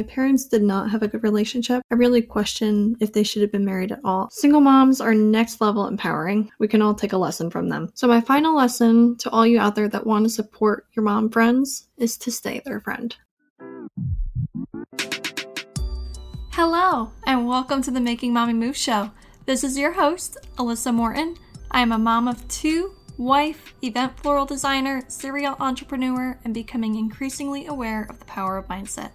My parents did not have a good relationship. I really question if they should have been married at all. Single moms are next level empowering. We can all take a lesson from them. So, my final lesson to all you out there that want to support your mom friends is to stay their friend. Hello, and welcome to the Making Mommy Move show. This is your host, Alyssa Morton. I am a mom of two, wife, event floral designer, serial entrepreneur, and becoming increasingly aware of the power of mindset.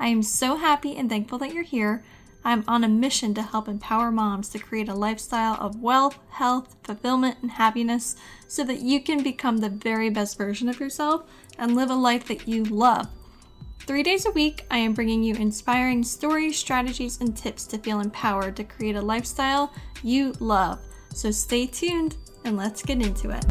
I am so happy and thankful that you're here. I'm on a mission to help empower moms to create a lifestyle of wealth, health, fulfillment, and happiness so that you can become the very best version of yourself and live a life that you love. Three days a week, I am bringing you inspiring stories, strategies, and tips to feel empowered to create a lifestyle you love. So stay tuned and let's get into it.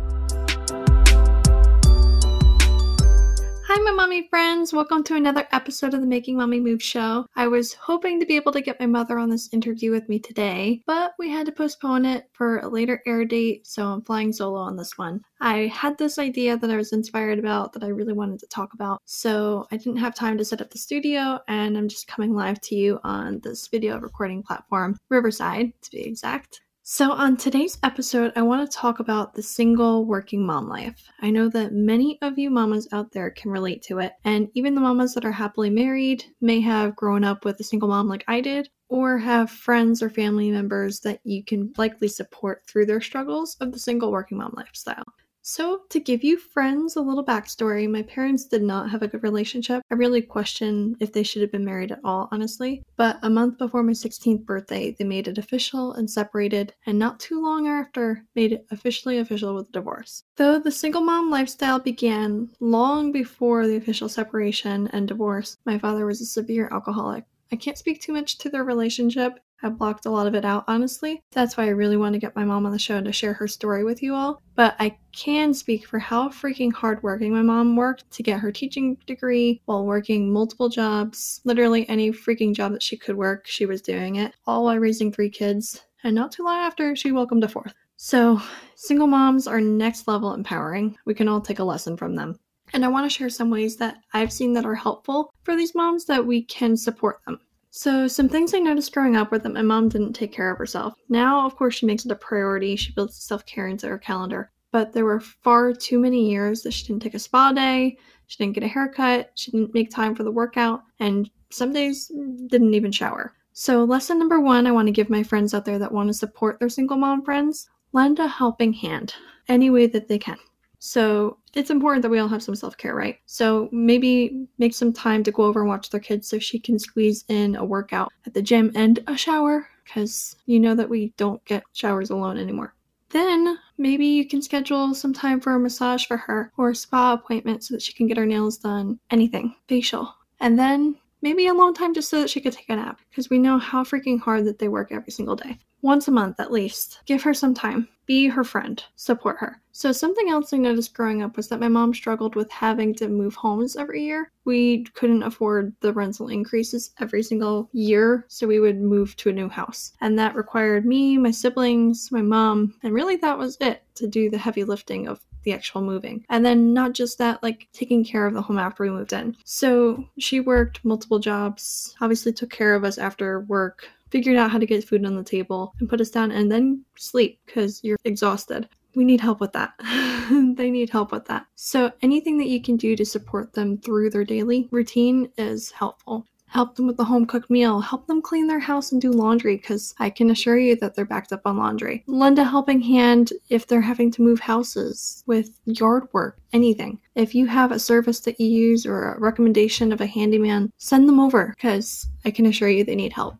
Hi, my mommy friends. Welcome to another episode of the Making Mommy Move show. I was hoping to be able to get my mother on this interview with me today, but we had to postpone it for a later air date, so I'm flying solo on this one. I had this idea that I was inspired about that I really wanted to talk about, so I didn't have time to set up the studio, and I'm just coming live to you on this video recording platform, Riverside to be exact. So, on today's episode, I want to talk about the single working mom life. I know that many of you mamas out there can relate to it, and even the mamas that are happily married may have grown up with a single mom like I did, or have friends or family members that you can likely support through their struggles of the single working mom lifestyle. So, to give you friends a little backstory, my parents did not have a good relationship. I really question if they should have been married at all, honestly. But a month before my 16th birthday, they made it official and separated, and not too long after, made it officially official with a divorce. Though the single mom lifestyle began long before the official separation and divorce, my father was a severe alcoholic. I can't speak too much to their relationship I blocked a lot of it out, honestly. That's why I really want to get my mom on the show to share her story with you all. But I can speak for how freaking hardworking my mom worked to get her teaching degree while working multiple jobs. Literally any freaking job that she could work, she was doing it, all while raising three kids. And not too long after, she welcomed a fourth. So, single moms are next level empowering. We can all take a lesson from them. And I want to share some ways that I've seen that are helpful for these moms that we can support them. So, some things I noticed growing up were that my mom didn't take care of herself. Now, of course, she makes it a priority. She builds self care into her calendar. But there were far too many years that she didn't take a spa day, she didn't get a haircut, she didn't make time for the workout, and some days didn't even shower. So, lesson number one I want to give my friends out there that want to support their single mom friends lend a helping hand any way that they can. So it's important that we all have some self care, right? So maybe make some time to go over and watch their kids so she can squeeze in a workout at the gym and a shower because you know that we don't get showers alone anymore. Then maybe you can schedule some time for a massage for her or a spa appointment so that she can get her nails done, anything, facial. And then maybe a long time just so that she could take a nap because we know how freaking hard that they work every single day. Once a month at least. Give her some time. Be her friend. Support her. So, something else I noticed growing up was that my mom struggled with having to move homes every year. We couldn't afford the rental increases every single year, so we would move to a new house. And that required me, my siblings, my mom, and really that was it to do the heavy lifting of the actual moving. And then not just that, like taking care of the home after we moved in. So she worked multiple jobs, obviously took care of us after work, figured out how to get food on the table and put us down and then sleep because you're exhausted. We need help with that. they need help with that. So, anything that you can do to support them through their daily routine is helpful help them with the home cooked meal, help them clean their house and do laundry because I can assure you that they're backed up on laundry. Lend a helping hand if they're having to move houses with yard work, anything. If you have a service that you use or a recommendation of a handyman, send them over because I can assure you they need help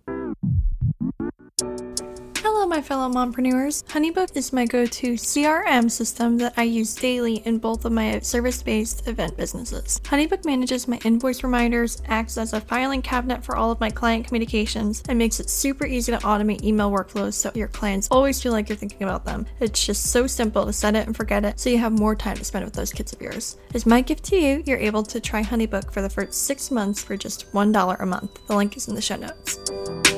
my fellow mompreneurs. Honeybook is my go to CRM system that I use daily in both of my service based event businesses. Honeybook manages my invoice reminders, acts as a filing cabinet for all of my client communications, and makes it super easy to automate email workflows so your clients always feel like you're thinking about them. It's just so simple to set it and forget it so you have more time to spend with those kids of yours. As my gift to you, you're able to try Honeybook for the first six months for just $1 a month. The link is in the show notes.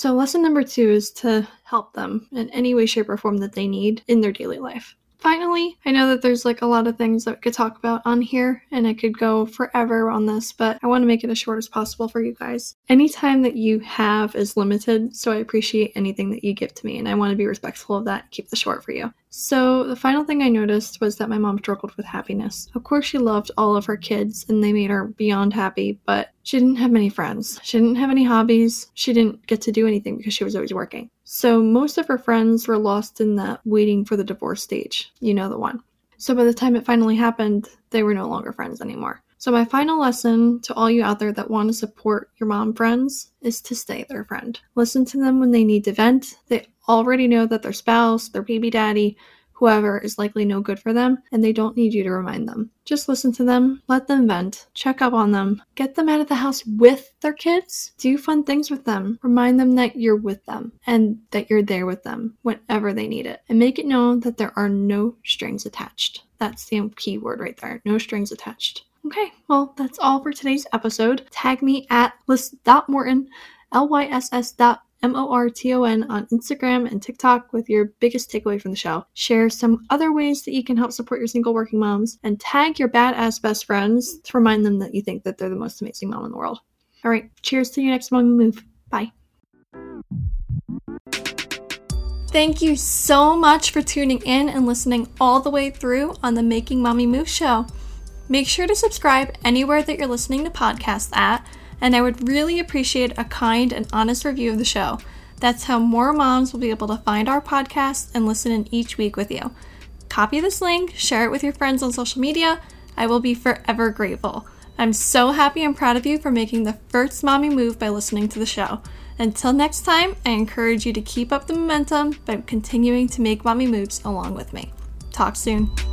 So, lesson number two is to help them in any way, shape, or form that they need in their daily life. Finally, I know that there's like a lot of things that we could talk about on here, and I could go forever on this, but I want to make it as short as possible for you guys. Any time that you have is limited, so I appreciate anything that you give to me, and I want to be respectful of that, keep the short for you. So, the final thing I noticed was that my mom struggled with happiness. Of course, she loved all of her kids and they made her beyond happy, but she didn't have many friends. She didn't have any hobbies. She didn't get to do anything because she was always working. So, most of her friends were lost in that waiting for the divorce stage. You know the one. So, by the time it finally happened, they were no longer friends anymore. So, my final lesson to all you out there that want to support your mom friends is to stay their friend. Listen to them when they need to vent. They already know that their spouse, their baby daddy, whoever is likely no good for them, and they don't need you to remind them. Just listen to them, let them vent, check up on them, get them out of the house with their kids, do fun things with them, remind them that you're with them and that you're there with them whenever they need it, and make it known that there are no strings attached. That's the key word right there no strings attached. Okay, well, that's all for today's episode. Tag me at lyss.morton, L Y S S dot M O R T O N on Instagram and TikTok with your biggest takeaway from the show. Share some other ways that you can help support your single working moms and tag your badass best friends to remind them that you think that they're the most amazing mom in the world. All right, cheers to your next mom move. Bye. Thank you so much for tuning in and listening all the way through on the Making Mommy Move show. Make sure to subscribe anywhere that you're listening to podcasts at and I would really appreciate a kind and honest review of the show. That's how more moms will be able to find our podcast and listen in each week with you. Copy this link, share it with your friends on social media. I will be forever grateful. I'm so happy and proud of you for making the first mommy move by listening to the show. Until next time, I encourage you to keep up the momentum by continuing to make mommy moves along with me. Talk soon.